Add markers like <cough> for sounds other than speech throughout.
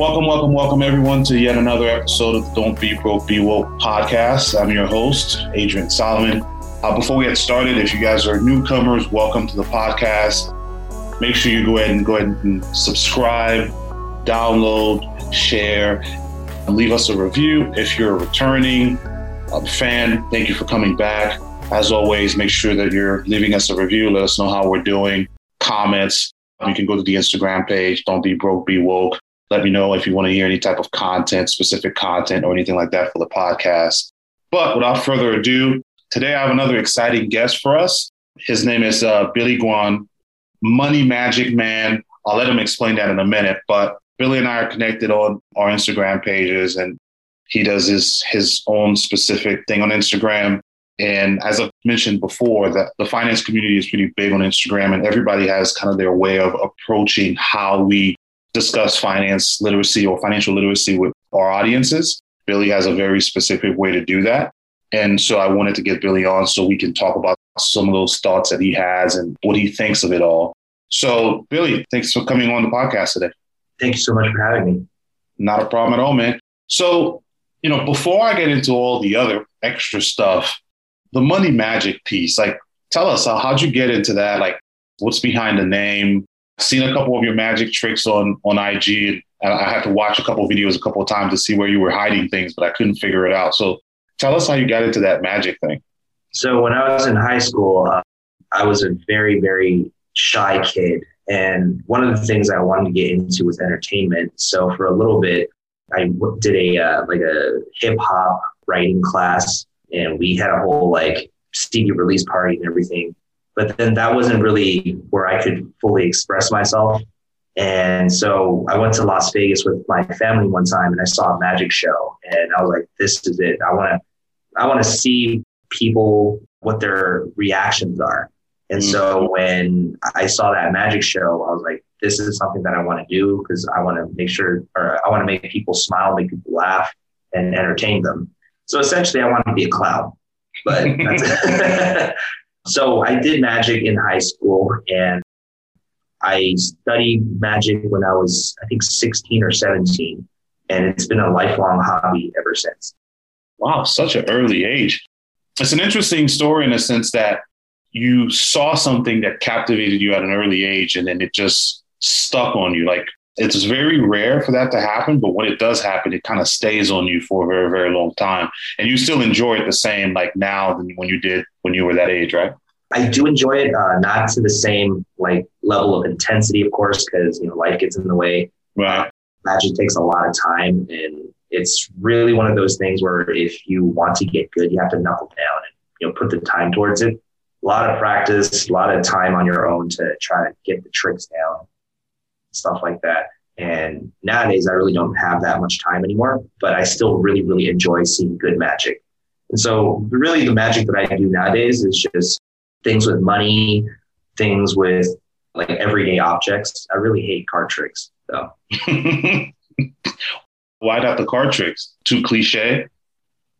Welcome, welcome, welcome, everyone, to yet another episode of the Don't Be Broke, Be Woke podcast. I'm your host, Adrian Solomon. Uh, before we get started, if you guys are newcomers, welcome to the podcast. Make sure you go ahead and go ahead and subscribe, download, share, and leave us a review. If you're a returning uh, fan, thank you for coming back. As always, make sure that you're leaving us a review. Let us know how we're doing. Comments. You can go to the Instagram page. Don't be broke, be woke. Let me know if you want to hear any type of content, specific content, or anything like that for the podcast. But without further ado, today I have another exciting guest for us. His name is uh, Billy Guan, Money Magic Man. I'll let him explain that in a minute. But Billy and I are connected on our Instagram pages, and he does his his own specific thing on Instagram. And as I've mentioned before, that the finance community is pretty big on Instagram, and everybody has kind of their way of approaching how we discuss finance literacy or financial literacy with our audiences. Billy has a very specific way to do that. And so I wanted to get Billy on so we can talk about some of those thoughts that he has and what he thinks of it all. So, Billy, thanks for coming on the podcast today. Thank you so much for having me. Not a problem at all, man. So, you know, before I get into all the other extra stuff, the money magic piece, like, tell us, how'd you get into that? Like, what's behind the name? Seen a couple of your magic tricks on on IG. And I had to watch a couple videos a couple of times to see where you were hiding things, but I couldn't figure it out. So tell us how you got into that magic thing. So when I was in high school, uh, I was a very very shy kid, and one of the things I wanted to get into was entertainment. So for a little bit, I did a uh, like a hip hop writing class, and we had a whole like CD release party and everything. But then that wasn't really where I could fully express myself. And so I went to Las Vegas with my family one time and I saw a magic show and I was like, this is it. I want to, I want to see people, what their reactions are. And mm-hmm. so when I saw that magic show, I was like, this is something that I want to do because I want to make sure, or I want to make people smile, make people laugh and entertain them. So essentially I want to be a clown, but <laughs> <laughs> So I did magic in high school and I studied magic when I was, I think, 16 or 17. And it's been a lifelong hobby ever since. Wow, such an early age. It's an interesting story in a sense that you saw something that captivated you at an early age and then it just stuck on you. Like it's very rare for that to happen, but when it does happen, it kind of stays on you for a very, very long time. And you still enjoy it the same like now than when you did when you were that age, right? I do enjoy it, uh, not to the same like level of intensity, of course, because you know life gets in the way. Right. Magic takes a lot of time, and it's really one of those things where if you want to get good, you have to knuckle down and you know put the time towards it. A lot of practice, a lot of time on your own to try to get the tricks down, stuff like that. And nowadays, I really don't have that much time anymore, but I still really, really enjoy seeing good magic. And so, really, the magic that I do nowadays is just things with money, things with like everyday objects. I really hate card tricks though. <laughs> Why not the card tricks? Too cliche?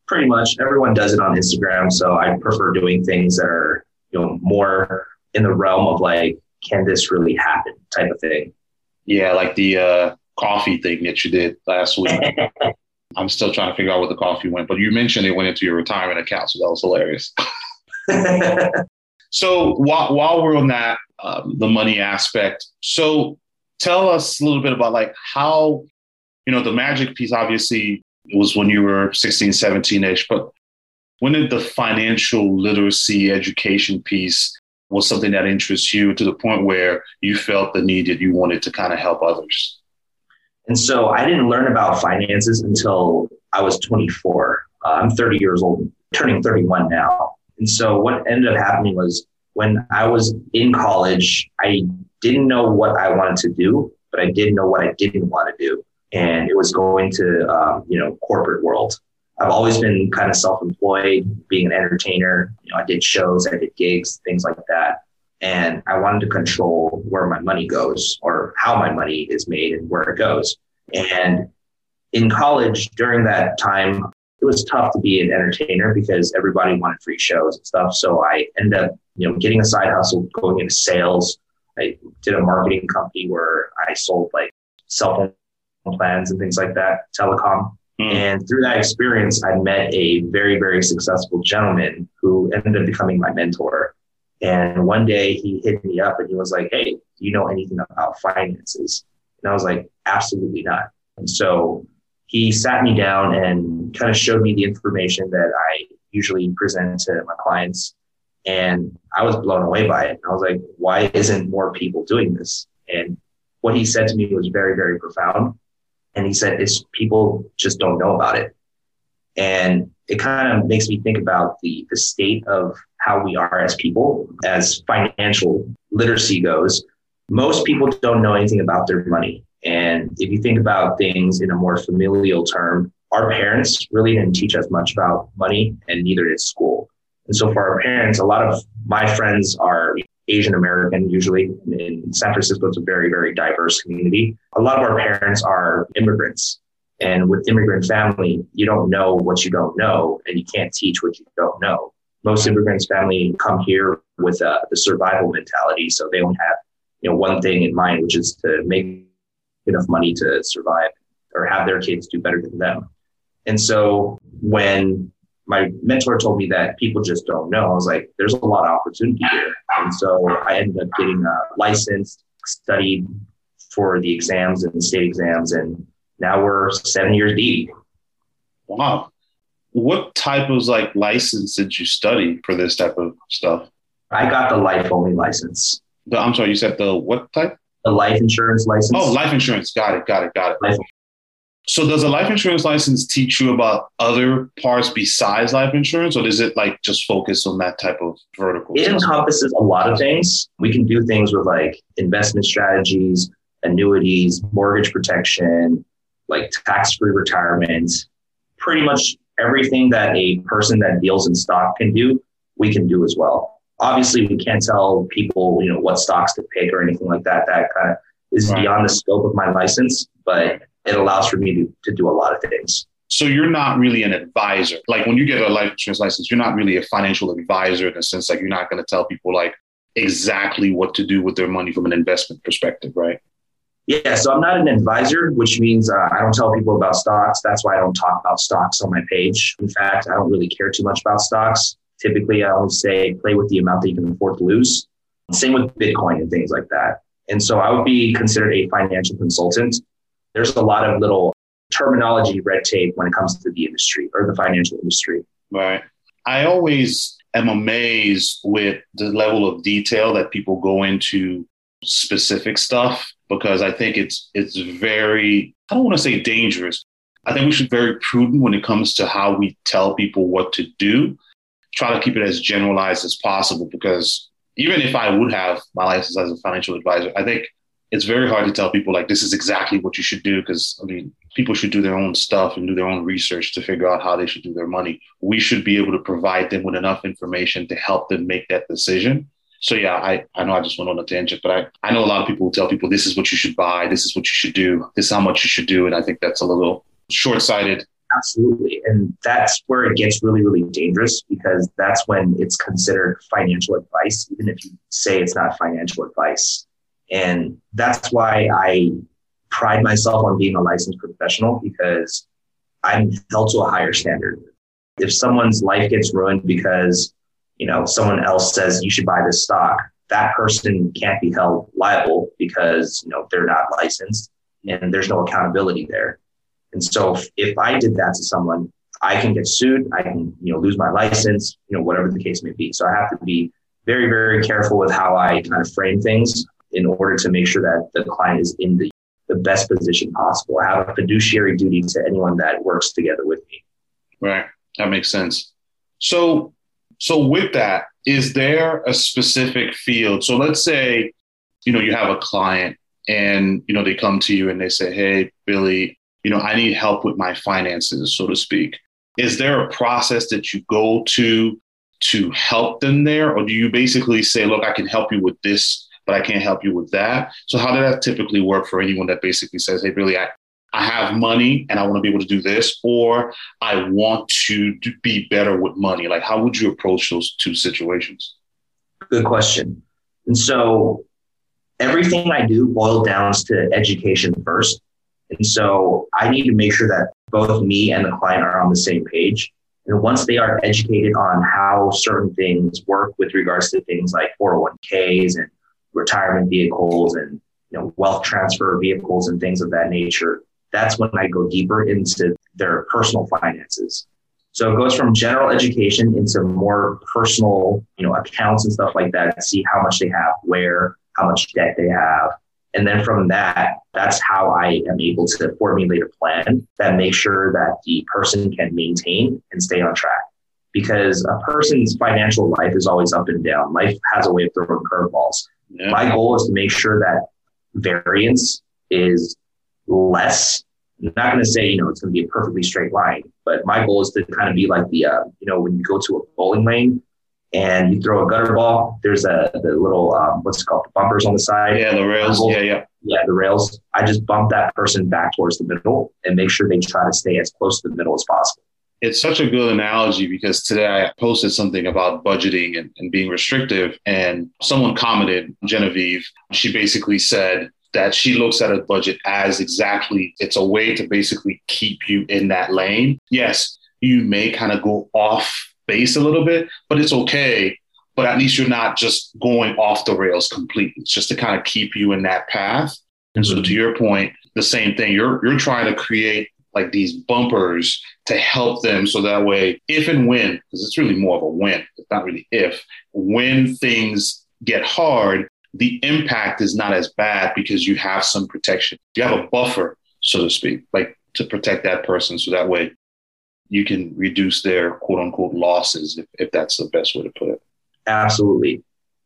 Pretty much. Everyone does it on Instagram. So I prefer doing things that are, you know, more in the realm of like, can this really happen type of thing. Yeah, like the uh, coffee thing that you did last week. <laughs> I'm still trying to figure out where the coffee went, but you mentioned it went into your retirement account, so that was hilarious. <laughs> So while while we're on that, um, the money aspect, so tell us a little bit about like how, you know, the magic piece. Obviously, was when you were 16, 17 ish, but when did the financial literacy education piece was something that interests you to the point where you felt the need that you wanted to kind of help others? And so I didn't learn about finances until I was 24. Uh, I'm 30 years old, turning 31 now. And so what ended up happening was when I was in college, I didn't know what I wanted to do, but I did know what I didn't want to do. And it was going to, um, you know, corporate world. I've always been kind of self-employed, being an entertainer. You know, I did shows, I did gigs, things like that. And I wanted to control where my money goes or how my money is made and where it goes. And in college, during that time, it was tough to be an entertainer because everybody wanted free shows and stuff. So I ended up, you know, getting a side hustle, going into sales. I did a marketing company where I sold like cell phone plans and things like that, telecom. Mm. And through that experience, I met a very, very successful gentleman who ended up becoming my mentor. And one day he hit me up and he was like, Hey, do you know anything about finances? And I was like, Absolutely not. And so he sat me down and kind of showed me the information that I usually present to my clients. And I was blown away by it. And I was like, why isn't more people doing this? And what he said to me was very, very profound. And he said, it's people just don't know about it. And it kind of makes me think about the, the state of how we are as people, as financial literacy goes. Most people don't know anything about their money. And if you think about things in a more familial term, our parents really didn't teach us much about money and neither did school. And so for our parents, a lot of my friends are Asian American, usually in San Francisco, it's a very, very diverse community. A lot of our parents are immigrants. And with immigrant family, you don't know what you don't know, and you can't teach what you don't know. Most immigrants family come here with uh, the survival mentality, so they only have you know one thing in mind, which is to make enough money to survive or have their kids do better than them. And so when my mentor told me that people just don't know. I was like, there's a lot of opportunity here. And so I ended up getting uh, licensed, studied for the exams and the state exams. And now we're seven years deep. Wow. What type of like license did you study for this type of stuff? I got the life only license. The, I'm sorry, you said the what type? The life insurance license. Oh, life insurance. Got it. Got it. Got it. Life so does a life insurance license teach you about other parts besides life insurance, or does it like just focus on that type of vertical? It encompasses a lot of things. We can do things with like investment strategies, annuities, mortgage protection, like tax-free retirement, pretty much everything that a person that deals in stock can do, we can do as well. Obviously, we can't tell people, you know, what stocks to pick or anything like that. That kind of is right. beyond the scope of my license, but it allows for me to, to do a lot of things. So you're not really an advisor. Like when you get a life insurance license, you're not really a financial advisor in the sense like you're not going to tell people like exactly what to do with their money from an investment perspective, right? Yeah, so I'm not an advisor, which means uh, I don't tell people about stocks. That's why I don't talk about stocks on my page. In fact, I don't really care too much about stocks. Typically, I always say play with the amount that you can afford to lose. Same with Bitcoin and things like that. And so I would be considered a financial consultant there's a lot of little terminology red tape when it comes to the industry or the financial industry. Right. I always am amazed with the level of detail that people go into specific stuff because I think it's it's very I don't want to say dangerous. I think we should be very prudent when it comes to how we tell people what to do. Try to keep it as generalized as possible because even if I would have my license as a financial advisor, I think it's very hard to tell people like this is exactly what you should do because I mean people should do their own stuff and do their own research to figure out how they should do their money. We should be able to provide them with enough information to help them make that decision. So yeah, I, I know I just went on a tangent, but I, I know a lot of people will tell people this is what you should buy, this is what you should do, this is how much you should do. And I think that's a little short sighted. Absolutely. And that's where it gets really, really dangerous because that's when it's considered financial advice, even if you say it's not financial advice and that's why I pride myself on being a licensed professional because I'm held to a higher standard. If someone's life gets ruined because, you know, someone else says you should buy this stock, that person can't be held liable because, you know, they're not licensed and there's no accountability there. And so if, I did that to someone, I can get sued. I can, you know, lose my license, you know, whatever the case may be. So I have to be very, very careful with how I kind of frame things in order to make sure that the client is in the, the best position possible. I have a fiduciary duty to anyone that works together with me. Right. That makes sense. So, so with that, is there a specific field? So let's say, you know, you have a client and, you know, they come to you and they say, Hey, Billy, you know, I need help with my finances, so to speak. Is there a process that you go to to help them there? Or do you basically say, look, I can help you with this but I can't help you with that. So how did that typically work for anyone that basically says, hey, Billy, I, I have money and I want to be able to do this, or I want to do, be better with money? Like, how would you approach those two situations? Good question. And so everything I do boils down to education first. And so I need to make sure that both me and the client are on the same page. And once they are educated on how certain things work with regards to things like 401ks and retirement vehicles and you know wealth transfer vehicles and things of that nature, that's when I go deeper into their personal finances. So it goes from general education into more personal, you know, accounts and stuff like that. See how much they have, where, how much debt they have, and then from that, that's how I am able to formulate a plan that makes sure that the person can maintain and stay on track. Because a person's financial life is always up and down. Life has a way of throwing curveballs. Yeah. My goal is to make sure that variance is less. I'm not going to say, you know, it's going to be a perfectly straight line, but my goal is to kind of be like the, uh, you know, when you go to a bowling lane and you throw a gutter ball, there's a the little um, what's it called the bumpers on the side. Yeah, the rails. Yeah, yeah, yeah, the rails. I just bump that person back towards the middle and make sure they try to stay as close to the middle as possible. It's such a good analogy because today I posted something about budgeting and, and being restrictive, and someone commented, Genevieve. She basically said that she looks at a budget as exactly it's a way to basically keep you in that lane. Yes, you may kind of go off base a little bit, but it's okay. But at least you're not just going off the rails completely. It's just to kind of keep you in that path. And so, to mm-hmm. your point, the same thing. You're you're trying to create like these bumpers to help them so that way, if and when, because it's really more of a when, it's not really if, when things get hard, the impact is not as bad because you have some protection. You have a buffer, so to speak, like to protect that person. So that way you can reduce their quote unquote losses, if, if that's the best way to put it. Absolutely.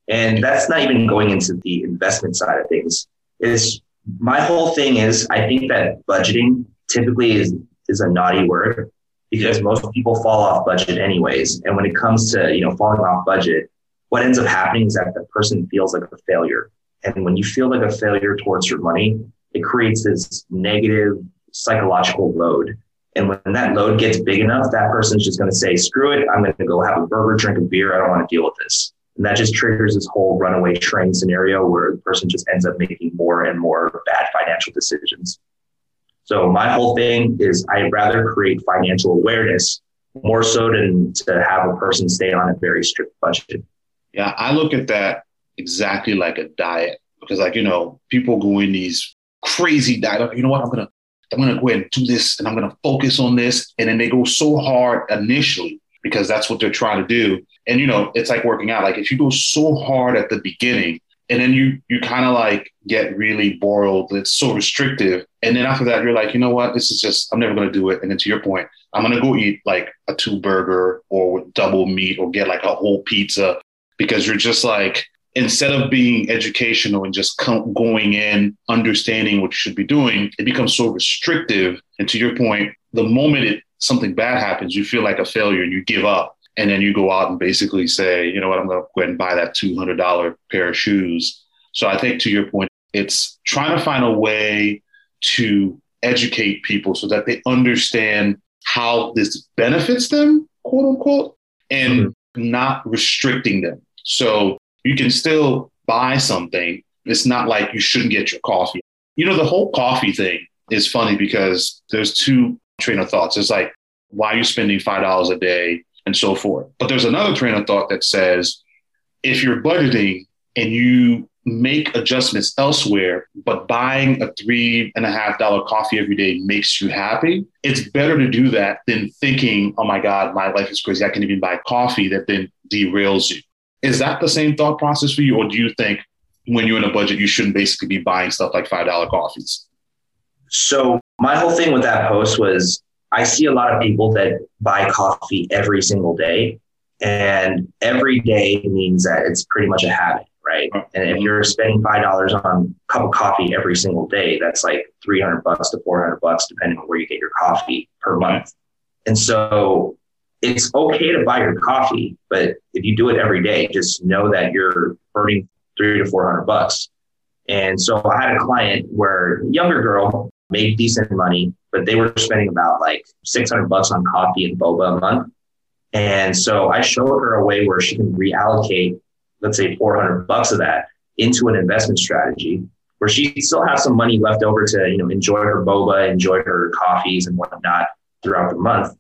And that's not even going into the investment side of things. Is my whole thing is I think that budgeting typically is is a naughty word because most people fall off budget anyways. And when it comes to, you know, falling off budget, what ends up happening is that the person feels like a failure. And when you feel like a failure towards your money, it creates this negative psychological load and when that load gets big enough, that person's just going to say, screw it. I'm going to go have a burger, drink a beer. I don't want to deal with this. And that just triggers this whole runaway train scenario where the person just ends up making more and more bad financial decisions. So my whole thing is I'd rather create financial awareness more so than to have a person stay on a very strict budget. Yeah, I look at that exactly like a diet because like, you know, people go in these crazy diet. You know what? I'm to I'm to go ahead and do this and I'm to focus on this. And then they go so hard initially because that's what they're trying to do. And, you know, it's like working out. Like if you go so hard at the beginning and then you, you kind of like get really boiled, it's so restrictive. And then after that, you're like, you know what? This is just, I'm never to do it. And then to your point, I'm to go eat like a two burger or double meat or get like a whole pizza because you're just like, instead of being educational and just going in, understanding what you should be doing, it becomes so restrictive. And to your point, the moment it, something bad happens, you feel like a failure and you give up. And then you go out and basically say, you know what, I'm going to go ahead and buy that $200 pair of shoes. So I think to your point, it's trying to find a way to educate people so that they understand how this benefits them, quote unquote, and mm-hmm. not restricting them. So you can still buy something. It's not like you shouldn't get your coffee. You know, the whole coffee thing is funny because there's two train of thoughts. It's like, why are you spending $5 a day and so forth? But there's another train of thought that says, if you're budgeting and you make adjustments elsewhere, but buying a three and a half dollar coffee every day makes you happy, it's better to do that than thinking, oh my God, my life is crazy. I can't even buy coffee that then derails you. Is that the same thought process for you, or do you think when you're in a budget, you shouldn't basically be buying stuff like five dollar coffees? So my whole thing with that post was I see a lot of people that buy coffee every single day, and every day means that it's pretty much a habit, right? Oh. And if you're spending five dollars on a cup of coffee every single day, that's like three hundred bucks to four hundred bucks, depending on where you get your coffee per month. And so it's okay to buy your coffee, but if you do it every day, just know that you're burning three to 400 bucks. And so I had a client where a younger girl made decent money, but they were spending about like 600 bucks on coffee and boba a month. And so I showed her a way where she can reallocate, let's say 400 bucks of that into an investment strategy where she still has some money left over to, you know, enjoy her boba, enjoy her coffees and whatnot throughout the month.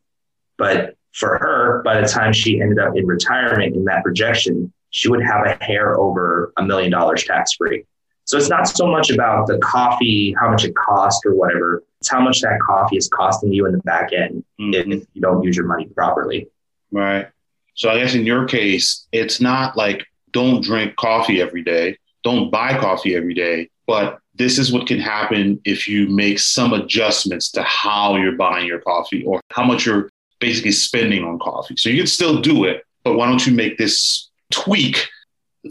But for her, by the time she ended up in retirement in that projection, she would have a hair over a million dollars tax free. So it's not so much about the coffee, how much it costs or whatever. It's how much that coffee is costing you in the back end mm-hmm. if you don't use your money properly. Right. So I guess in your case, it's not like don't drink coffee every day, don't buy coffee every day, but this is what can happen if you make some adjustments to how you're buying your coffee or how much you're basically spending on coffee. So you can still do it, but why don't you make this tweak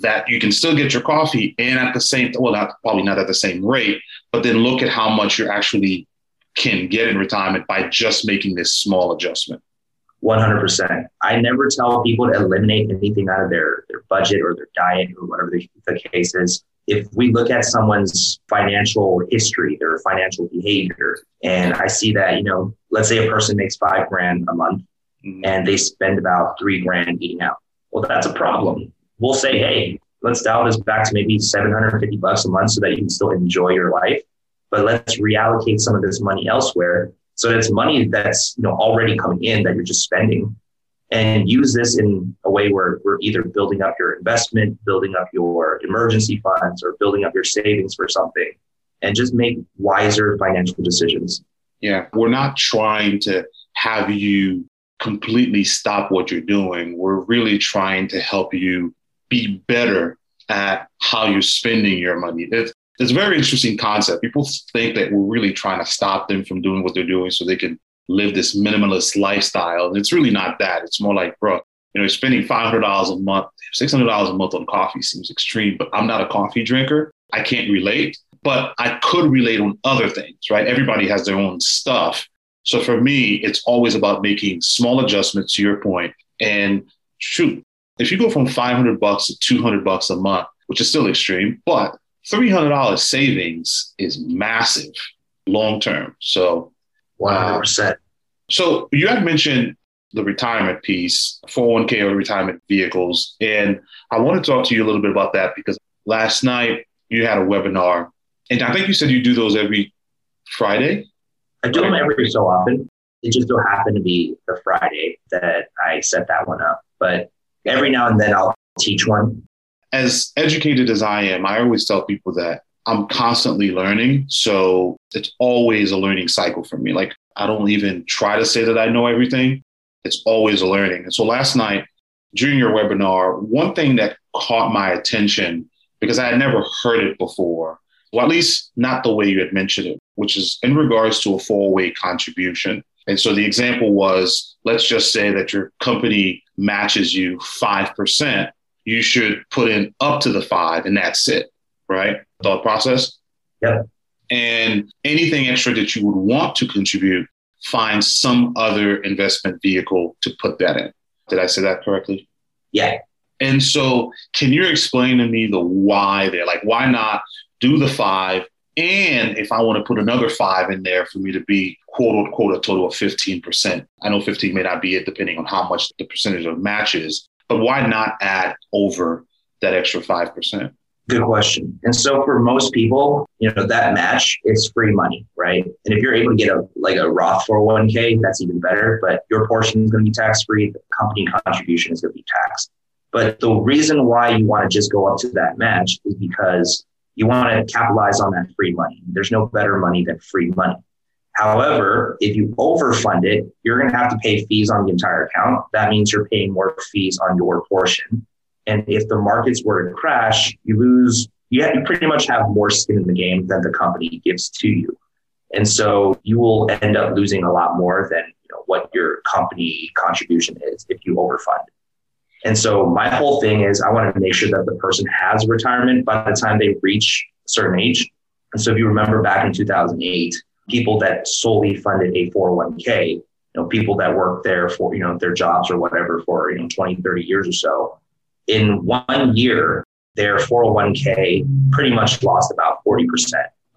that you can still get your coffee and at the same well not probably not at the same rate but then look at how much you actually can get in retirement by just making this small adjustment. 100% i never tell people to eliminate anything out of their, their budget or their diet or whatever the, the case is. If we look at someone's financial history their financial behavior and i see that you know let's say a person makes five grand a month mm-hmm. and they spend about three grand eating out. Well that's a problem we'll say, hey, let's dial this back to maybe 750 bucks a month so that you can still enjoy your life. But let's reallocate some of this money elsewhere. So it's money that's you know already coming in that you're just spending. And use this in a way where we're either building up your investment, building up your emergency funds, or building up your savings for something, and just make wiser financial decisions. Yeah, we're not trying to have you completely stop what you're doing. We're really trying to help you be better at how you're spending your money. It's, it's a very interesting concept. People think that we're really trying to stop them from doing what they're doing so they can live this minimalist lifestyle. And it's really not that. It's more like, bro, you know, you're spending $500 a month, $600 a month on coffee seems extreme, but I'm not a coffee drinker. I can't relate, but I could relate on other things, right? Everybody has their own stuff. So for me, it's always about making small adjustments to your point and shoot, if you go from 500 bucks to 200 bucks a month, which is still extreme, but $300 savings is massive long term. So, 100%. Uh, so you had mentioned the retirement piece, 401k or retirement vehicles. And I want to talk to you a little bit about that because last night you had a webinar, and I think you said you do those every Friday. I do them every so often. It just so happened to be the Friday that I set that one up. But every now and then I'll teach one. As educated as I am, I always tell people that I'm constantly learning. So it's always a learning cycle for me. Like I don't even try to say that I know everything. It's always a learning. And so last night during your webinar, one thing that caught my attention because I had never heard it before, well, at least not the way you had mentioned it, which is in regards to a four-way contribution. And so the example was let's just say that your company matches you 5%. You should put in up to the five, and that's it, right? Thought process? Yep. And anything extra that you would want to contribute, find some other investment vehicle to put that in. Did I say that correctly? Yeah. And so, can you explain to me the why there? Like, why not do the five and if I want to put another five in there for me to be quote unquote a total of 15%, I know 15 may not be it depending on how much the percentage of matches, but why not add over that extra 5%? Good question. And so for most people, you know, that match is free money, right? And if you're able to get a like a Roth 401k, that's even better. But your portion is going to be tax free. The company contribution is going to be taxed. But the reason why you want to just go up to that match is because you want to capitalize on that free money. There's no better money than free money. However, if you overfund it, you're going to have to pay fees on the entire account. That means you're paying more fees on your portion. And if the markets were to crash, you lose, you, have, you pretty much have more skin in the game than the company gives to you. And so you will end up losing a lot more than you know, what your company contribution is if you overfund. And so my whole thing is I want to make sure that the person has retirement by the time they reach a certain age. And so if you remember back in 2008, people that solely funded a 401k, you know, people that worked there for, you know, their jobs or whatever for, you know, 20, 30 years or so, in one year, their 401k pretty much lost about 40%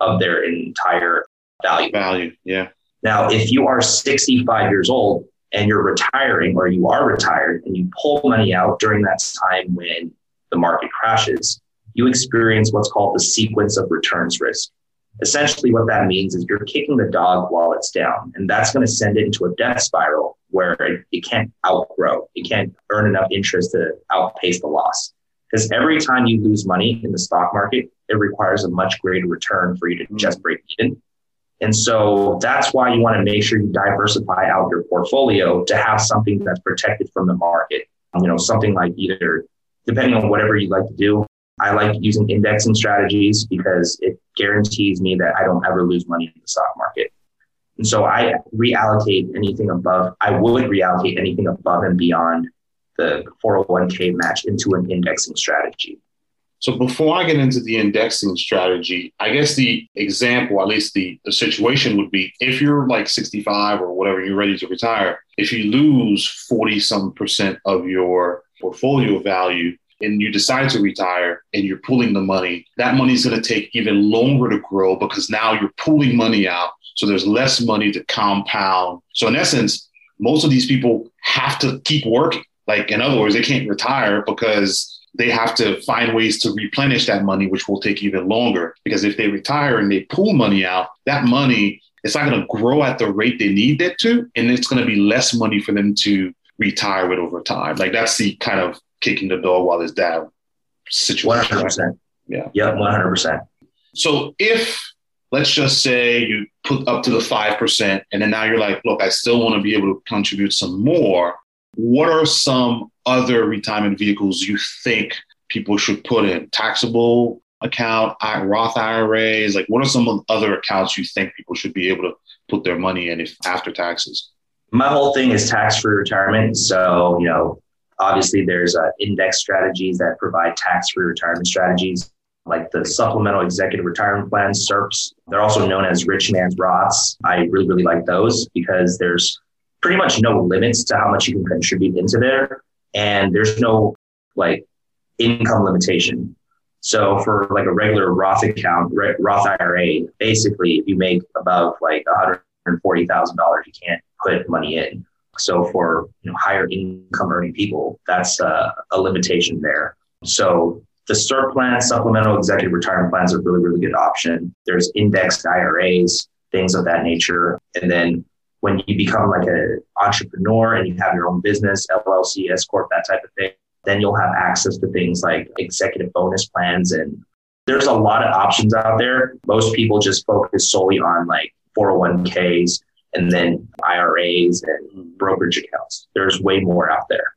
of their entire value. Value, yeah. Now, if you are 65 years old, and you're retiring or you are retired and you pull money out during that time when the market crashes, you experience what's called the sequence of returns risk. Essentially, what that means is you're kicking the dog while it's down, and that's going to send it into a death spiral where it, it can't outgrow. It can't earn enough interest to outpace the loss. Because every time you lose money in the stock market, it requires a much greater return for you to mm-hmm. just break even. And so that's why you want to make sure you diversify out your portfolio to have something that's protected from the market. Um, you know, something like either, depending on whatever you like to do, I like using indexing strategies because it guarantees me that I don't ever lose money in the stock market. And so I reallocate anything above, I would reallocate anything above and beyond the 401k match into an indexing strategy. So before I get into the indexing strategy, I guess the example, at least the, the situation would be if you're like 65 or whatever, you're ready to retire, if you lose 40 some percent of your portfolio value and you decide to retire and you're pulling the money, that money is going to take even longer to grow because now you're pulling money out. So there's less money to compound. So in essence, most of these people have to keep working. Like in other words, they can't retire because they have to find ways to replenish that money, which will take even longer. Because if they retire and they pull money out, that money it's not going to grow at the rate they need it to, and it's going to be less money for them to retire with over time. Like that's the kind of kicking the dog while it's down situation. One hundred percent. Yeah. Yeah. One hundred percent. So if let's just say you put up to the five percent, and then now you're like, look, I still want to be able to contribute some more. What are some other retirement vehicles you think people should put in? Taxable account, Roth IRAs? Like, what are some of other accounts you think people should be able to put their money in if after taxes? My whole thing is tax free retirement. So, you know, obviously there's uh, index strategies that provide tax free retirement strategies like the supplemental executive retirement plans, SERPs. They're also known as rich man's Roths. I really, really like those because there's pretty much no limits to how much you can contribute into there. And there's no like income limitation. So for like a regular Roth account, Roth IRA, basically if you make above like $140,000, you can't put money in. So for you know, higher income earning people, that's uh, a limitation there. So the SERP plan, supplemental executive retirement plans are really, really good option. There's indexed IRAs, things of that nature. And then when you become like an entrepreneur and you have your own business, LLC, S corp, that type of thing, then you'll have access to things like executive bonus plans. And there's a lot of options out there. Most people just focus solely on like 401ks and then IRAs and brokerage accounts. There's way more out there.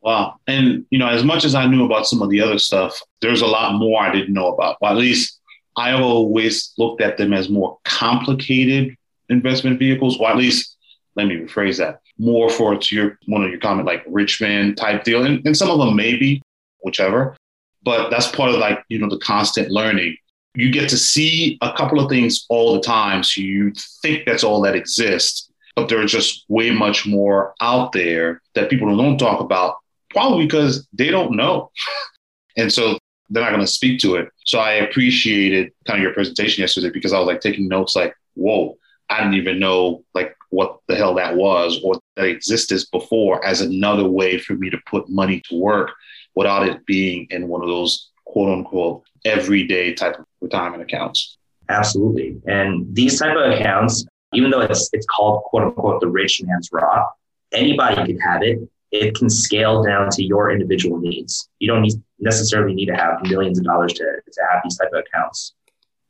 Wow. And, you know, as much as I knew about some of the other stuff, there's a lot more I didn't know about. Well, at least I always looked at them as more complicated investment vehicles, or at least let me rephrase that more for to your one of your comment like rich man type deal, and, and some of them maybe whichever, but that's part of like you know the constant learning. You get to see a couple of things all the time, so you think that's all that exists, but there's just way much more out there that people don't talk about, probably because they don't know, <laughs> and so they're not going to speak to it. So I appreciated kind of your presentation yesterday because I was like taking notes, like, whoa, I didn't even know like what the hell that was or that existed before as another way for me to put money to work without it being in one of those quote unquote everyday type of retirement accounts. Absolutely. And these type of accounts, even though it's it's called quote unquote the rich man's Roth, anybody can have it. It can scale down to your individual needs. You don't need, necessarily need to have millions of dollars to, to have these type of accounts.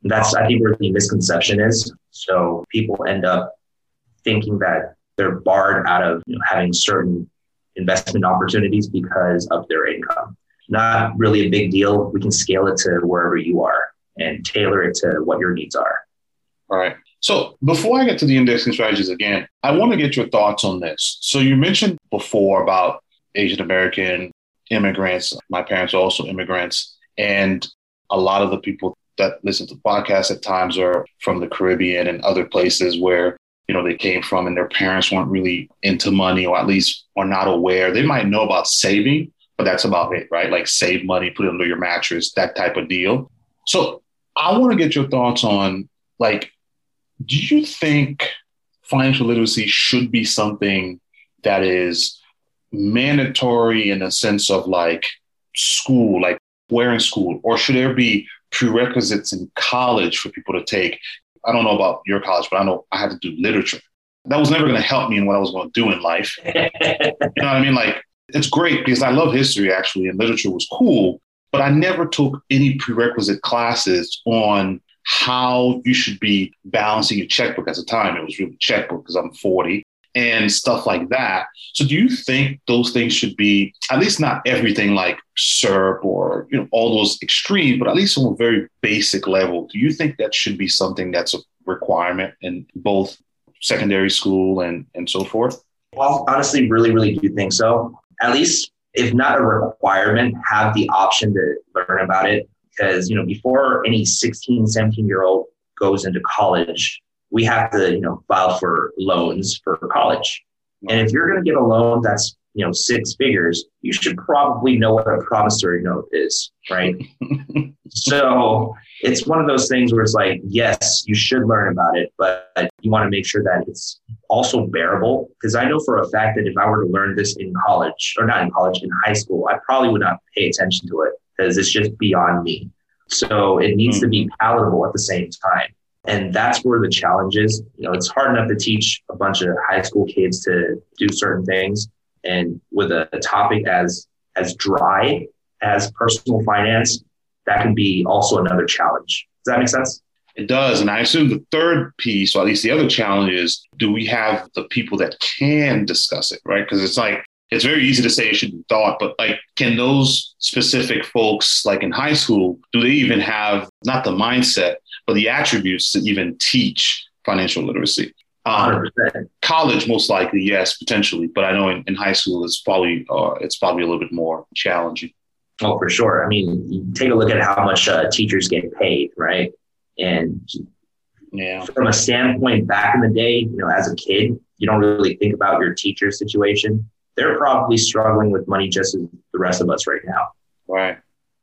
That's I oh. think where the misconception is. So people end up thinking that they're barred out of you know, having certain investment opportunities because of their income. Not really a big deal. We can scale it to wherever you are and tailor it to what your needs are. All right. So before I get to the indexing strategies again, I want to get your thoughts on this. So you mentioned before about Asian American immigrants. My parents are also immigrants. And a lot of the people that listen to podcasts at times are from the Caribbean and other places where you know they came from and their parents weren't really into money or at least are not aware. They might know about saving, but that's about it, right? Like save money, put it under your mattress, that type of deal. So I want to get your thoughts on like, do you think financial literacy should be something that is mandatory in a sense of like school, like where in school, or should there be prerequisites in college for people to take? I don't know about your college, but I know I had to do literature. That was never going to help me in what I was going to do in life. <laughs> you know what I mean? Like, it's great because I love history actually, and literature was cool, but I never took any prerequisite classes on how you should be balancing your checkbook at the time. It was really checkbook because I'm 40 and stuff like that. So do you think those things should be at least not everything like SERP or you know all those extreme, but at least on a very basic level? Do you think that should be something that's a requirement in both secondary school and and so forth? Well, honestly, really, really do think so. At least if not a requirement, have the option to learn about it. Because, you know, before any 16, 17 year old goes into college, we have to, you know, file for loans for college. And if you're going to get a loan that's, you know, six figures, you should probably know what a promissory note is, right? <laughs> so it's one of those things where it's like, yes, you should learn about it, but you want to make sure that it's also bearable. Because I know for a fact that if I were to learn this in college, or not in college, in high school, I probably would not pay attention to it because it's just beyond me. So it needs mm-hmm. to be hmm. palatable at the same time. And that's where the challenge is. You know, it's hard enough to teach a bunch of high school kids to do certain things. And with a, a topic as as dry as personal finance, that can be also another challenge. Does that make sense? It does. And I assume the third piece, or at least the other challenge is do we have the people that can discuss it, right? Because it's like, it's very easy to say it should be taught, but like, can those specific folks, like in high school, do they even have not the mindset, but the attributes to even teach financial literacy? Um, college, most likely, yes, potentially, but I know in, in high school it's probably uh, it's probably a little bit more challenging. Oh, for sure. I mean, take a look at how much uh, teachers get paid, right? And yeah. from a standpoint back in the day, you know, as a kid, you don't really think about your teacher situation. They're probably struggling with money just as the rest of us right now. Right.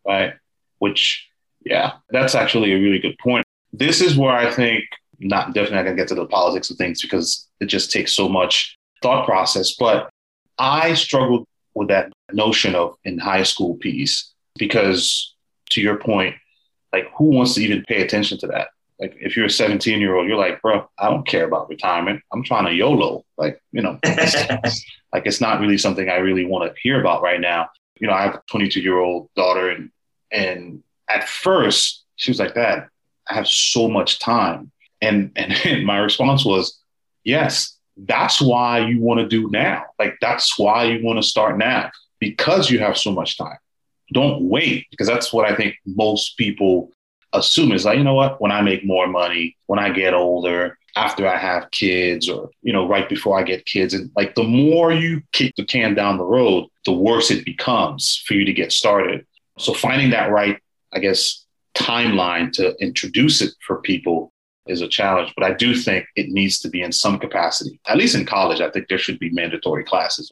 Right. Which, yeah, that's actually a really good point. This is where I think not definitely not gonna get to the politics of things because it just takes so much thought process. But I struggled with that notion of in high school piece because to your point, like who wants to even pay attention to that? Like if you're a 17 year old, you're like, bro, I don't care about retirement. I'm trying to YOLO. Like, you know, it's, <laughs> like it's not really something I really want to hear about right now. You know, I have a 22 year old daughter and, and at first she was like, Dad, I have so much time. And, and, <laughs> and my response was, yes, that's why you want to do now. Like that's why you want to start now because you have so much time. Don't wait because that's what I think most people assume is like, you know what, when I make more money, when I get older, after I have kids or, you know, right before I get kids. And like the more you kick the can down the road, the worse it becomes for you to get started. So finding that right, I guess, timeline to introduce it for people is a challenge, but I do think it needs to be in some capacity. At least in college, I think there should be mandatory classes.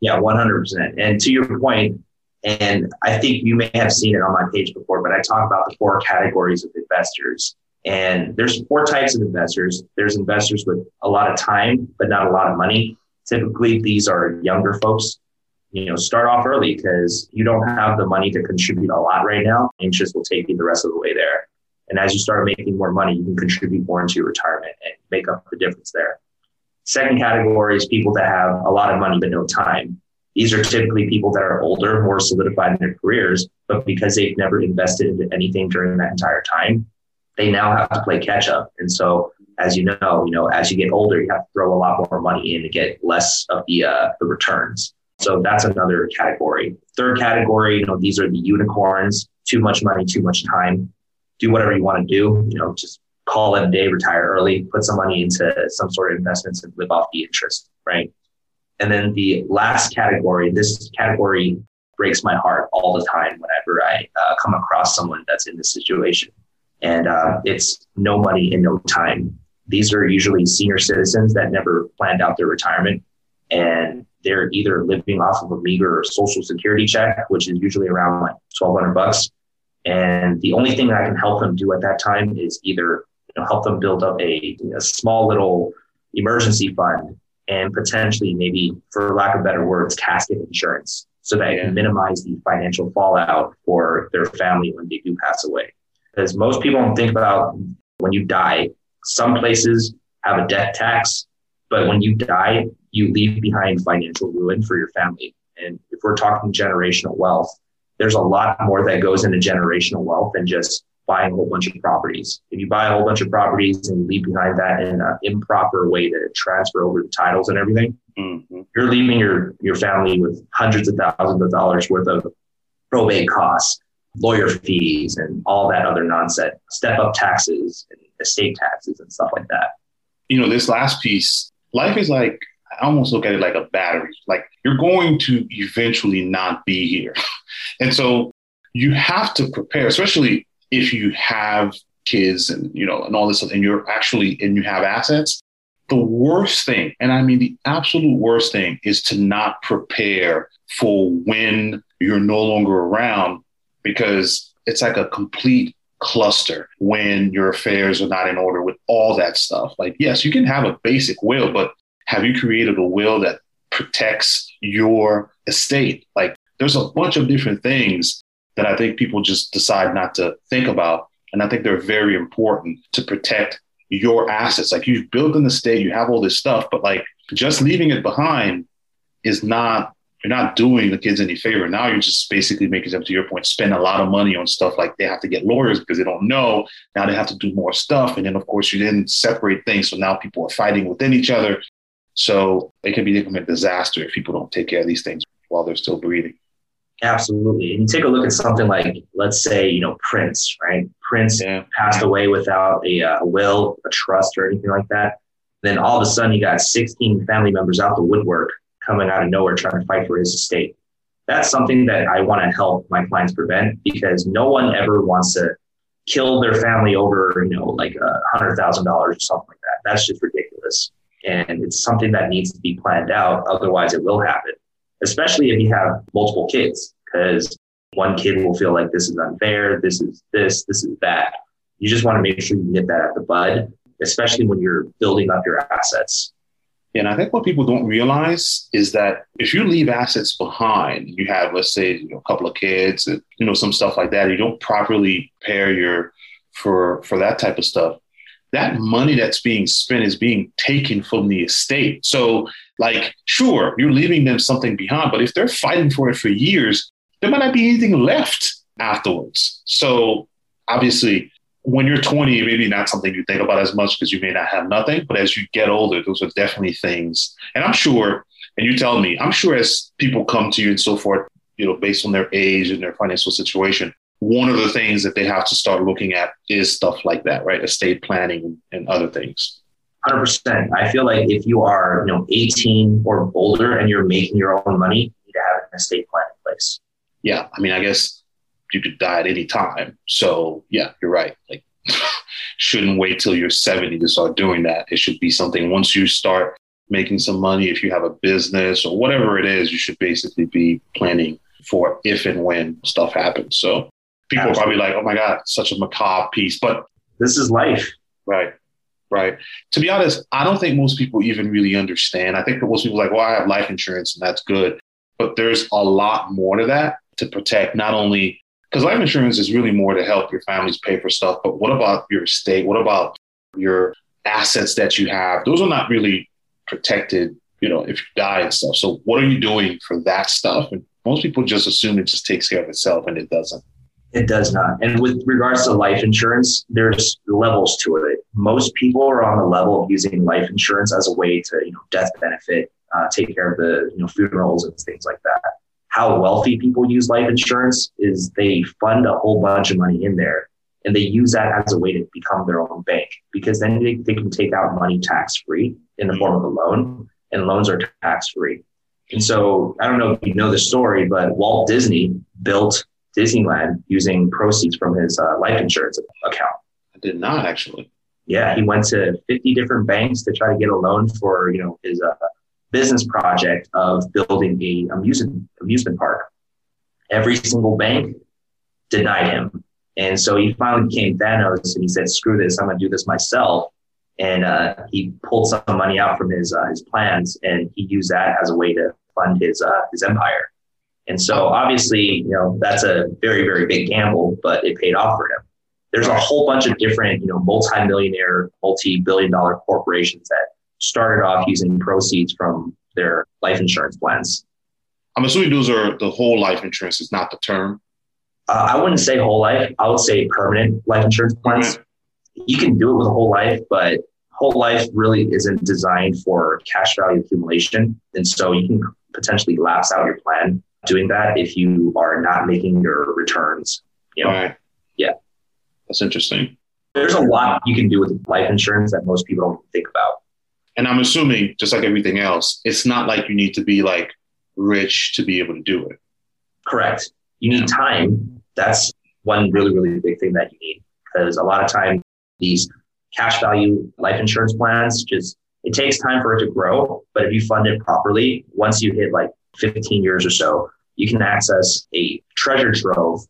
Yeah, 100%. And to your point, and I think you may have seen it on my page before, but I talk about the four categories of investors. And there's four types of investors. There's investors with a lot of time, but not a lot of money. Typically, these are younger folks. You know, start off early because you don't have the money to contribute a lot right now. Interest will take you the rest of the way there. And as you start making more money, you can contribute more into your retirement and make up the difference there. Second category is people that have a lot of money but no time. These are typically people that are older, more solidified in their careers, but because they've never invested into anything during that entire time, they now have to play catch up. And so, as you know, you know, as you get older, you have to throw a lot more money in to get less of the uh, the returns. So that's another category. Third category, you know, these are the unicorns. Too much money, too much time do whatever you want to do. You know, just call it a day, retire early, put some money into some sort of investments and live off the interest, right? And then the last category, this category breaks my heart all the time whenever I uh, come across someone that's in this situation. And uh, it's no money and no time. These are usually senior citizens that never planned out their retirement. And they're either living off of a meager social security check, which is usually around like 1200 bucks, and the only thing that I can help them do at that time is either you know, help them build up a, a small little emergency fund and potentially maybe, for lack of better words, casket insurance. so that yeah. it can minimize the financial fallout for their family when they do pass away. Because most people don't think about when you die, some places have a death tax, but when you die, you leave behind financial ruin for your family. And if we're talking generational wealth, there's a lot more that goes into generational wealth than just buying a whole bunch of properties. If you buy a whole bunch of properties and you leave behind that in an improper way to transfer over the titles and everything, mm-hmm. you're leaving your, your family with hundreds of thousands of dollars worth of probate costs, lawyer fees, and all that other nonsense, step up taxes and estate taxes and stuff like that. You know, this last piece, life is like, I almost look at it like a battery. Like you're going to eventually not be here. <laughs> and so you have to prepare, especially if you have kids and you know and all this and you're actually and you have assets the worst thing and i mean the absolute worst thing is to not prepare for when you're no longer around because it's like a complete cluster when your affairs are not in order with all that stuff like yes you can have a basic will but have you created a will that protects your estate like there's a bunch of different things that I think people just decide not to think about. And I think they're very important to protect your assets. Like you've built an estate, you have all this stuff, but like just leaving it behind is not, you're not doing the kids any favor. Now you're just basically making them, to your point, spend a lot of money on stuff like they have to get lawyers because they don't know. Now they have to do more stuff. And then, of course, you didn't separate things. So now people are fighting within each other. So it can become a disaster if people don't take care of these things while they're still breathing. Absolutely. And you take a look at something like, let's say, you know, Prince, right? Prince yeah. passed away without a, uh, will, a trust, or anything like that. Then all of a sudden, you got 16 family members out the woodwork coming out of nowhere trying to fight for his estate. That's something that I want to help my clients prevent because no one ever wants to kill their family over, you know, like a hundred thousand dollars or something like that. That's just ridiculous. And it's something that needs to be planned out. Otherwise, it will happen especially if you have multiple kids, because one kid will feel like this is unfair, this is this, this is that. You just want to make sure you nip that at the bud, especially when you're building up your assets. And I think what people don't realize is that if you leave assets behind, you have, let's say, you know, a couple of kids, and, you know, some stuff like that, you don't properly prepare your for for that type of stuff that money that's being spent is being taken from the estate. So, like, sure, you're leaving them something behind, but if they're fighting for it for years, there might not be anything left afterwards. So, obviously, when you're 20, maybe not something you think about as much because you may not have nothing. But as you get older, those are definitely things. And I'm sure, and you tell me, I'm sure as people come to you and so forth, you know, based on their age and their financial situation, one of the things that they have to start looking at is stuff like that, right? Estate planning and other things. 100%. I feel like if you are, you know, 18 or older and you're making your own money, you need to have an estate plan in place. Yeah. I mean, I guess you could die at any time. So yeah, you're right. Like <laughs> shouldn't wait till you're 70 to start doing that. It should be something once you start making some money, if you have a business or whatever it is, you should basically be planning for if and when stuff happens. So people are probably like, oh my God, such a macabre piece. But this is life. Right. Right. To be honest, I don't think most people even really understand. I think that most people are like, well, I have life insurance and that's good. But there's a lot more to that to protect not only because life insurance is really more to help your families pay for stuff, but what about your estate? What about your assets that you have? Those are not really protected, you know, if you die and stuff. So what are you doing for that stuff? And most people just assume it just takes care of itself and it doesn't. It does not. And with regards to life insurance, there's levels to it. Most people are on the level of using life insurance as a way to, you know, death benefit, uh, take care of the, you know, funerals and things like that. How wealthy people use life insurance is they fund a whole bunch of money in there and they use that as a way to become their own bank because then they, they can take out money tax free in the form of a loan and loans are tax free. And so I don't know if you know the story, but Walt Disney built Disneyland using proceeds from his uh, life insurance account. I did not actually. Yeah, he went to 50 different banks to try to get a loan for you know his uh, business project of building a amusement amusement park. Every single bank denied him, and so he finally became Thanos and he said, "Screw this! I'm going to do this myself." And uh, he pulled some money out from his uh, his plans, and he used that as a way to fund his uh, his empire And so obviously, you know, that's a very, very big gamble, but it paid off for him. There's a whole bunch of different, you know, multi-millionaire, multi-billion dollar corporations that started off using proceeds from their life insurance plans. I'm assuming those are the whole life insurance is not the term. Uh, I wouldn't say whole life. I would say permanent life insurance plans. Mm-hmm. You can do it with a whole life, but whole life really isn't designed for cash value accumulation. And so you can potentially lapse out your plan doing that if you are not making your returns. You know? Right. Yeah. That's interesting. There's a lot you can do with life insurance that most people don't think about. And I'm assuming, just like everything else, it's not like you need to be like rich to be able to do it. Correct. You need time. That's one really, really big thing that you need because a lot of time these cash value life insurance plans just it takes time for it to grow but if you fund it properly once you hit like 15 years or so you can access a treasure trove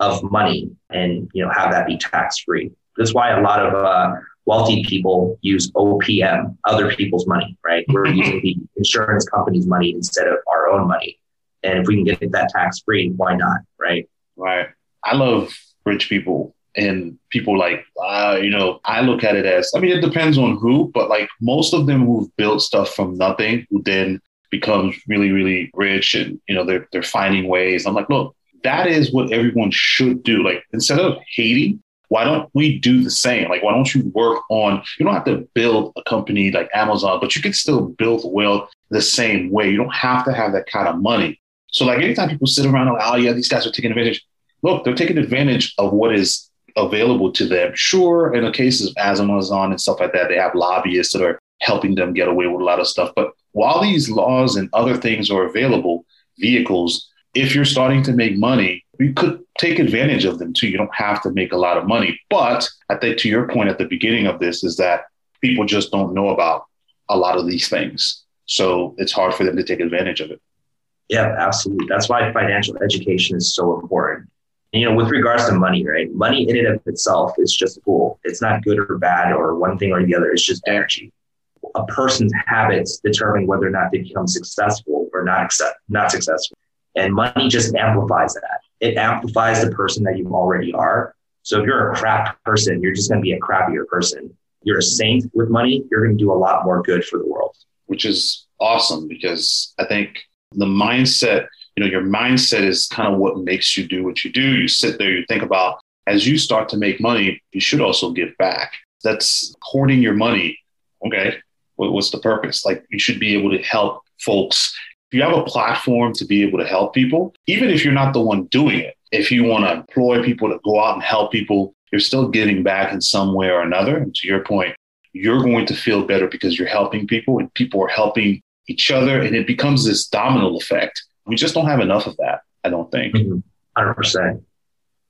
of money and you know have that be tax free that's why a lot of uh, wealthy people use opm other people's money right? We're using the insurance company's money instead of our own money. And if we can get that tax free why not right? Right. I love rich people and people like uh, you know i look at it as i mean it depends on who but like most of them who've built stuff from nothing who then becomes really really rich and you know they're, they're finding ways. I'm like look that is what everyone should do. Like instead of hating why don't we do the same like why don't you work on you don't have to build a company like amazon but you can still build wealth the same way you don't have to have that kind of money so like anytime people sit around and oh yeah these guys are taking advantage look they're taking advantage of what is available to them. Sure, in the cases of Amazon and stuff like that, they have lobbyists that are helping them get away with a lot of stuff. But while these laws and other things are available, vehicles, if you're starting to make money, you could take advantage of them too. You don't have to make a lot of money. But I think to your point at the beginning of this is that people just don't know about a lot of these things. So it's hard for them to take advantage of it. Yeah, absolutely. That's why financial education is so important you know, with regards to money, right? Money in and of itself is just a tool. It's not good or bad or one thing or the other. It's just energy. A person's habits determine whether or not they become successful or not accept, not successful. And money just amplifies that. It amplifies the person that you already are. So if you're a crap person, you're just going to be a crappier person. You're a saint with money, you're going to do a lot more good for the world. Which is awesome because I think the mindset you know, your mindset is kind of what makes you do what you do. You sit there, you think about as you start to make money, you should also give back. That's hoarding your money. Okay. What's the purpose? Like you should be able to help folks. You have a platform to be able to help people, even if you're not the one doing it, if you want to employ people to go out and help people, you're still giving back in some way or another. And to your point, you're going to feel better because you're helping people and people are helping each other. And it becomes this domino effect we just don't have enough of that. I don't think. 100 mm-hmm. percent.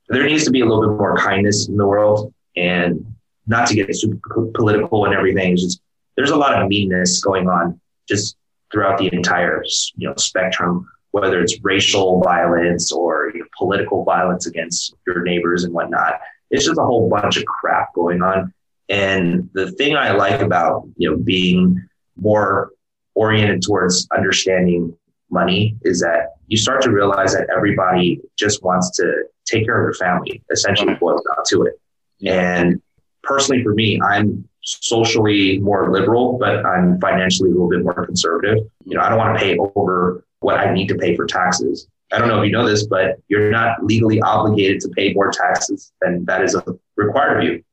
There needs to be a little bit more kindness in the world, and not to get super political and everything. Just there's a lot of meanness going on just throughout the entire you know spectrum, whether it's racial violence or you know, political violence against your neighbors and whatnot. It's just a whole bunch of crap going on. And the thing I like about you know being more oriented towards understanding money is that you start to realize that everybody just wants to take care of their family, essentially boils down to it. And personally, for me, I'm socially more liberal, but I'm financially a little bit more conservative. You know, I don't want to pay over what I need to pay for taxes. I don't know if you know this, but you're not legally obligated to pay more taxes than that is required of you.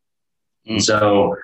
Mm. So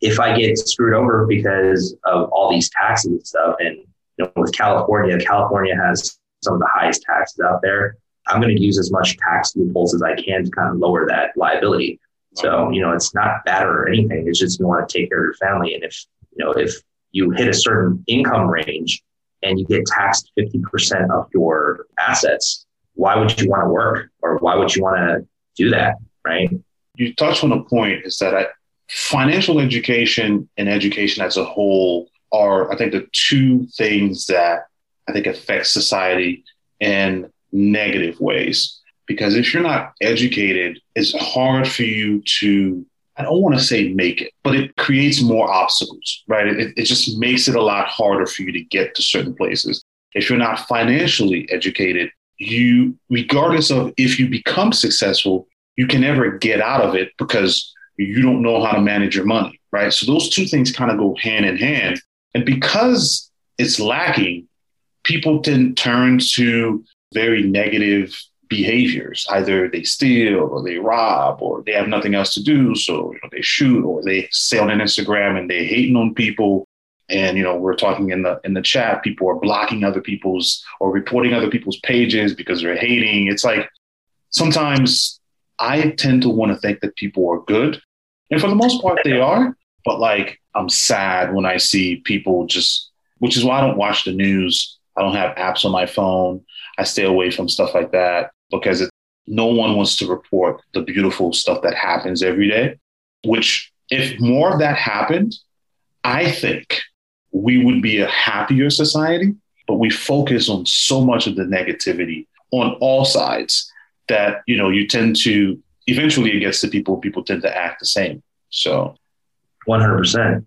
if I get screwed over because of all these taxes and stuff, and you know, with California, California has some of the highest taxes out there. I'm going to use as much tax loopholes as I can to kind of lower that liability. So, you know, it's not bad or anything. It's just you want to take care of your family. And if, you know, if you hit a certain income range and you get taxed 50% of your assets, why would you want to work or why would you want to do that? Right. You touched on a point is that I, financial education and education as a whole are, I think, the two things that I think affect society in negative ways. Because if you're not educated, it's hard for you to, I don't want to say make it, but it creates more obstacles, right? It, it just makes it a lot harder for you to get to certain places. If you're not financially educated, you, regardless of if you become successful, you can never get out of it because you don't know how to manage your money, right? So those two things kind of go hand in hand. And because it's lacking, people tend turn to very negative behaviors. Either they steal or they rob or they have nothing else to do. So you know, they shoot or they say on Instagram and they're hating on people. And you know, we're talking in the in the chat, people are blocking other people's or reporting other people's pages because they're hating. It's like sometimes I tend to want to think that people are good. And for the most part they are, but like I'm sad when I see people just which is why I don't watch the news. I don't have apps on my phone. I stay away from stuff like that because it, no one wants to report the beautiful stuff that happens every day. Which, if more of that happened, I think we would be a happier society. But we focus on so much of the negativity on all sides that you know you tend to eventually it gets to people. People tend to act the same. So, one hundred percent.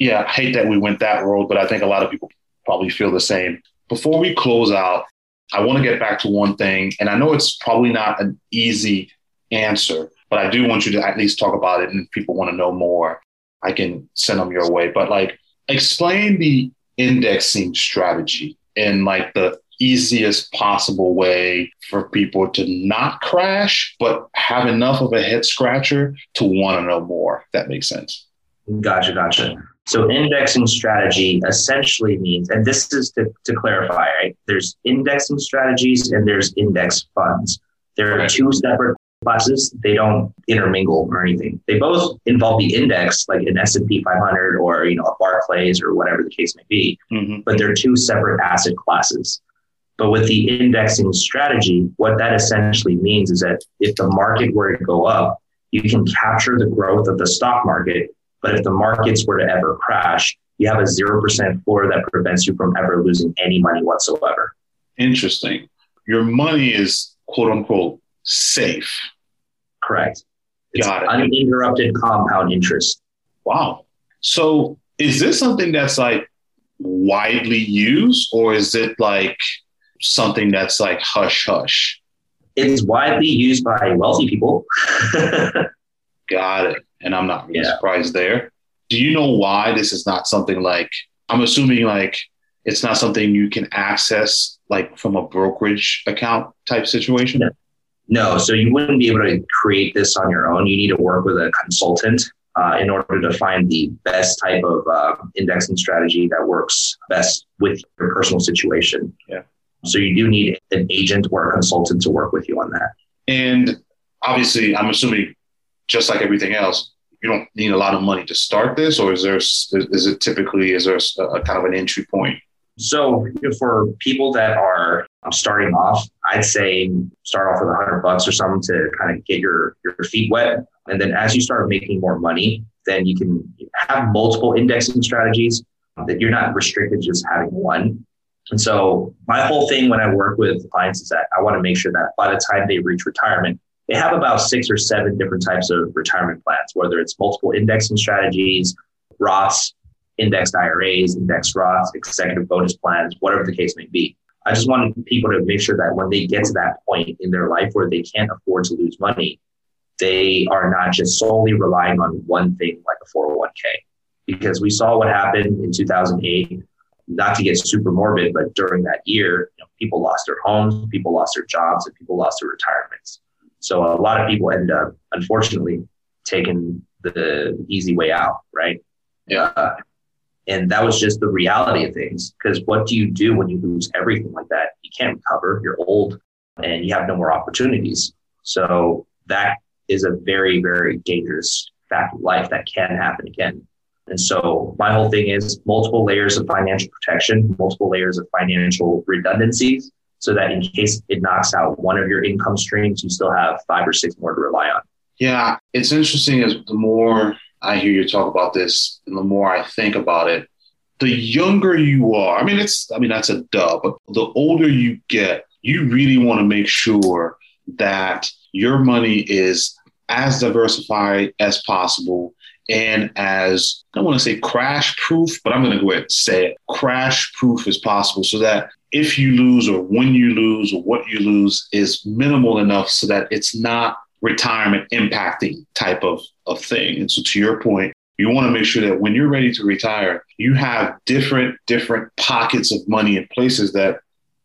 Yeah, I hate that we went that road, but I think a lot of people probably feel the same. Before we close out, I want to get back to one thing, and I know it's probably not an easy answer, but I do want you to at least talk about it. And if people want to know more, I can send them your way. But like, explain the indexing strategy in like the easiest possible way for people to not crash, but have enough of a head scratcher to want to know more. that makes sense. Gotcha, gotcha. So indexing strategy essentially means, and this is to, to clarify, right? There's indexing strategies and there's index funds. There are two separate classes. They don't intermingle or anything. They both involve the index, like an S&P 500 or, you know, a Barclays or whatever the case may be. Mm-hmm. But they're two separate asset classes. But with the indexing strategy, what that essentially means is that if the market were to go up, you can capture the growth of the stock market but if the markets were to ever crash, you have a 0% floor that prevents you from ever losing any money whatsoever. Interesting. Your money is quote unquote safe. Correct. It's Got it. Uninterrupted compound interest. Wow. So is this something that's like widely used or is it like something that's like hush hush? It's widely used by wealthy people. <laughs> Got it and I'm not really yeah. surprised there. Do you know why this is not something like I'm assuming like it's not something you can access like from a brokerage account type situation? No. no. So you wouldn't be able to create this on your own. You need to work with a consultant uh, in order to find the best type of uh, indexing strategy that works best with your personal situation. Yeah. So you do need an agent or a consultant to work with you on that. And obviously, I'm assuming just like everything else, you don't need a lot of money to start this, or is there is it typically is there a, a kind of an entry point? So for people that are um, starting off, I'd say start off with a hundred bucks or something to kind of get your your feet wet, and then as you start making more money, then you can have multiple indexing strategies um, that you're not restricted just having one. And so my whole thing when I work with clients is that I want to make sure that by the time they reach retirement, they have about six or seven different types of retirement plans, whether it's multiple indexing strategies, Roths, indexed IRAs, indexed Roths, executive bonus plans, whatever the case may be. I just want people to make sure that when they get to that point in their life where they can't afford to lose money, they are not just solely relying on one thing like a 401k. Because we saw what happened in 2008. Not to get super morbid, but during that year, you know, people lost their homes, people lost their jobs, and people lost their retirements. So a lot of people end up, unfortunately, taking the easy way out, right? Yeah. Uh, and that was just the reality of things. Because what do you do when you lose everything like that? You can't recover. You're old and you have no more opportunities. So that is a very, very dangerous fact of life that can happen again. And so my whole thing is multiple layers of financial protection, multiple layers of financial redundancies so that in case it knocks out one of your income streams, you still have five or six more to rely on. Yeah, it's interesting as the more I hear you talk about this and the more I think about it, the younger you are, I mean, it's, I mean, that's a dub, but the older you get, you really want to make sure that your money is as diversified as possible in as I don't want to say crash proof, but I'm going to go ahead and say it crash proof as possible so that if you lose or when you lose or what you lose is minimal enough so that it's not retirement impacting type of, of thing. And so to your point, you want to make sure that when you're ready to retire, you have different different pockets of money and places that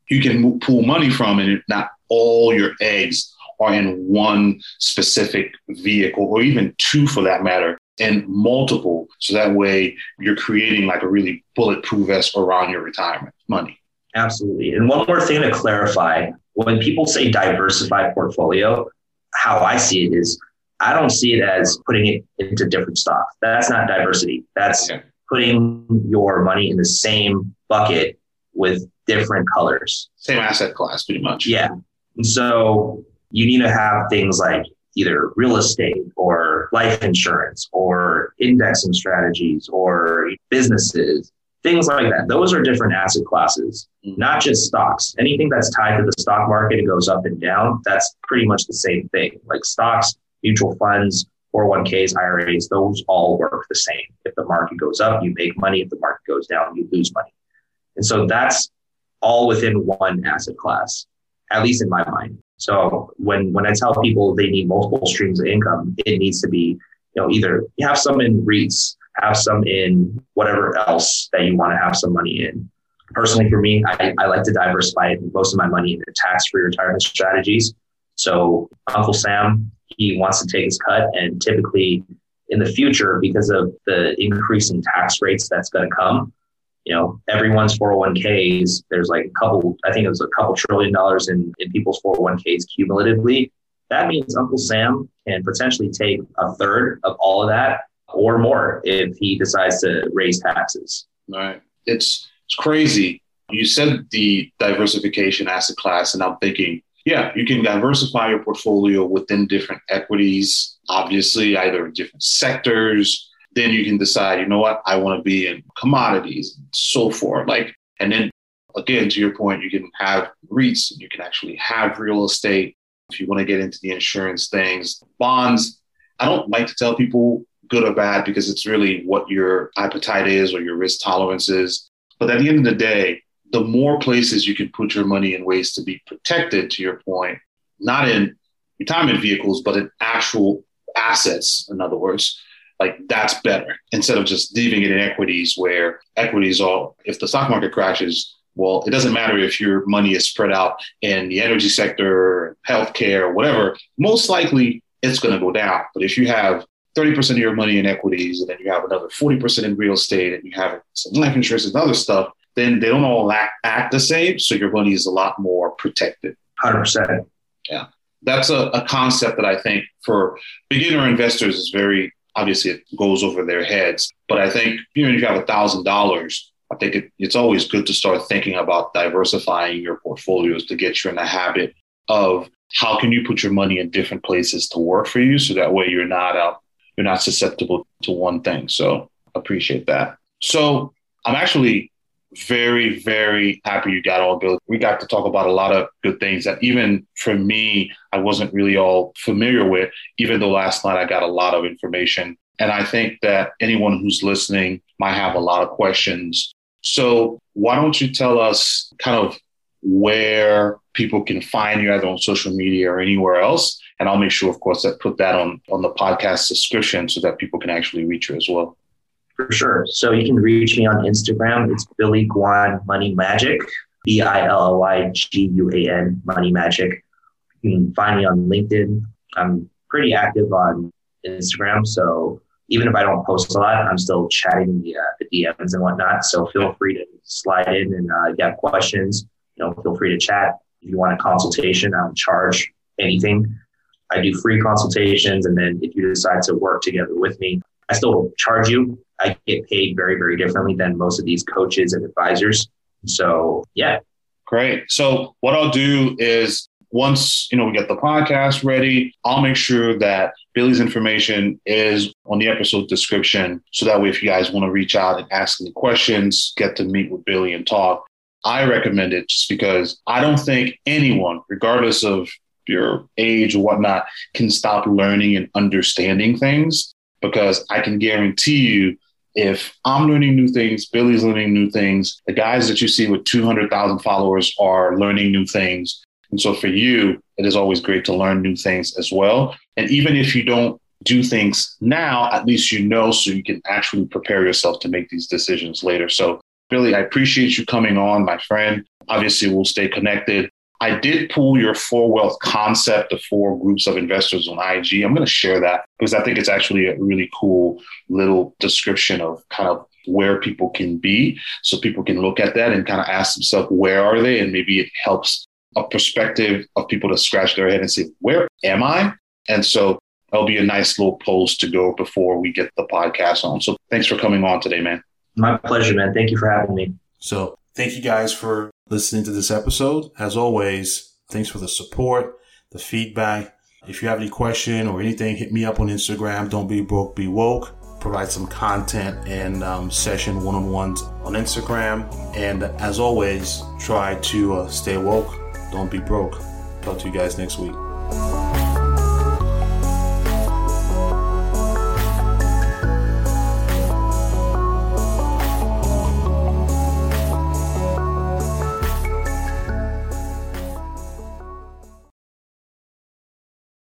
you can pull money from and not all your eggs are in one specific vehicle or even two for that matter and multiple so that way you're creating like a really bulletproof vest around your retirement money. Absolutely. And one more thing to clarify when people say diversified portfolio how i see it is i don't see it as putting it into different stocks that's not diversity. That's okay. putting your money in the same bucket with different colors. Same asset class pretty much. Yeah. And so you need to have things like either real estate or life insurance or indexing strategies or businesses, things like that. Those are different asset classes, not just stocks. Anything that's tied to the stock market and goes up and down, that's pretty much the same thing. Like stocks, mutual funds, 401ks, IRAs, those all work the same. If the market goes up, you make money. If the market goes down, you lose money. And so that's all within one asset class, at least in my mind. So when when I tell people they need multiple streams of income, it needs to be you know either have some in REITs, have some in whatever else that you want to have some money in. Personally, for me, I, I like to diversify most of my money into tax-free retirement strategies. So Uncle Sam, he wants to take his cut, and typically in the future, because of the increasing tax rates that's going to come, you know, everyone's 401ks, there's like a couple, I think it was a couple trillion dollars in, in people's 401ks cumulatively. That means Uncle Sam can potentially take a third of all of that or more if he decides to raise taxes. Right. It's, it's crazy. You said the diversification asset class, and I'm thinking, yeah, you can diversify your portfolio within different equities, obviously, either different sectors, then you can decide, you know what, I want to be in commodities so forth. Like, and then again, to your point, you can have REITs, you can actually have real estate. If you want to get into the insurance things, bonds, I don't like to tell people good or bad because it's really what your appetite is or your risk tolerance is. But at the end of the day, the more places you can put your money in ways to be protected, to your point, not in retirement vehicles, but in actual assets, in other words, like that's better instead of just leaving it in equities where equities are, if the stock market crashes, well, it doesn't matter if your money is spread out in the energy sector, healthcare, whatever, most likely it's going to go down. But if you have 30% of your money in equities and then you have another 40% in real estate and you have some life insurance and other stuff, then they don't all act, act the same. So your money is a lot more protected. 100%. Yeah. That's a, a concept that I think for beginner investors is very obviously it goes over their heads. But I think know, if you have a thousand dollars, I think it, it's always good to start thinking about diversifying your portfolios to get you in the habit of how can you put your money in different places to work for you, so that way you're not out, you're not susceptible to one thing. So appreciate that. So I'm actually very, very happy you got all built. We got to talk about a lot of good things that even for me, I wasn't really all familiar with, even though last night I got a lot of information. And I think that anyone who's listening might have a lot of questions. So why don't you tell us kind of where people can find you either on social media or anywhere else? And I'll make sure, of course, that put that on, on the podcast description so that people can actually reach you as well. For sure. So you can reach me on Instagram. It's Billy Guan Money Magic, B I L L Y G U A N Money Magic. You can find me on LinkedIn. I'm pretty active on Instagram. So even if I don't post a lot, I'm still chatting the, uh, the DMs and whatnot. So feel free to slide in and uh, get questions. You know, feel free to chat. If you want a consultation, I don't charge anything. I do free consultations. And then if you decide to work together with me, I still charge you. I get paid very, very differently than most of these coaches and advisors. So, yeah. Great. So, what I'll do is once you know we get the podcast ready, I'll make sure that Billy's information is on the episode description, so that way if you guys want to reach out and ask any questions, get to meet with Billy and talk. I recommend it just because I don't think anyone, regardless of your age or whatnot, can stop learning and understanding things because I can guarantee you if I'm learning new things, Billy's learning new things, the guys that you see with 200,000 followers are learning new things. And so for you, it is always great to learn new things as well. And even if you don't do things now, at least you know so you can actually prepare yourself to make these decisions later. So, Billy, I appreciate you coming on, my friend. Obviously, we'll stay connected. I did pull your four wealth concept of four groups of investors on IG. I'm going to share that because I think it's actually a really cool little description of kind of where people can be. So people can look at that and kind of ask themselves, where are they? And maybe it helps a perspective of people to scratch their head and say, where am I? And so that'll be a nice little post to go before we get the podcast on. So thanks for coming on today, man. My pleasure, man. Thank you for having me. So thank you guys for listening to this episode. As always, thanks for the support, the feedback. If you have any question or anything, hit me up on Instagram. Don't be broke, be woke. Provide some content and um, session one on ones on Instagram. And as always, try to uh, stay woke. Don't be broke. Talk to you guys next week.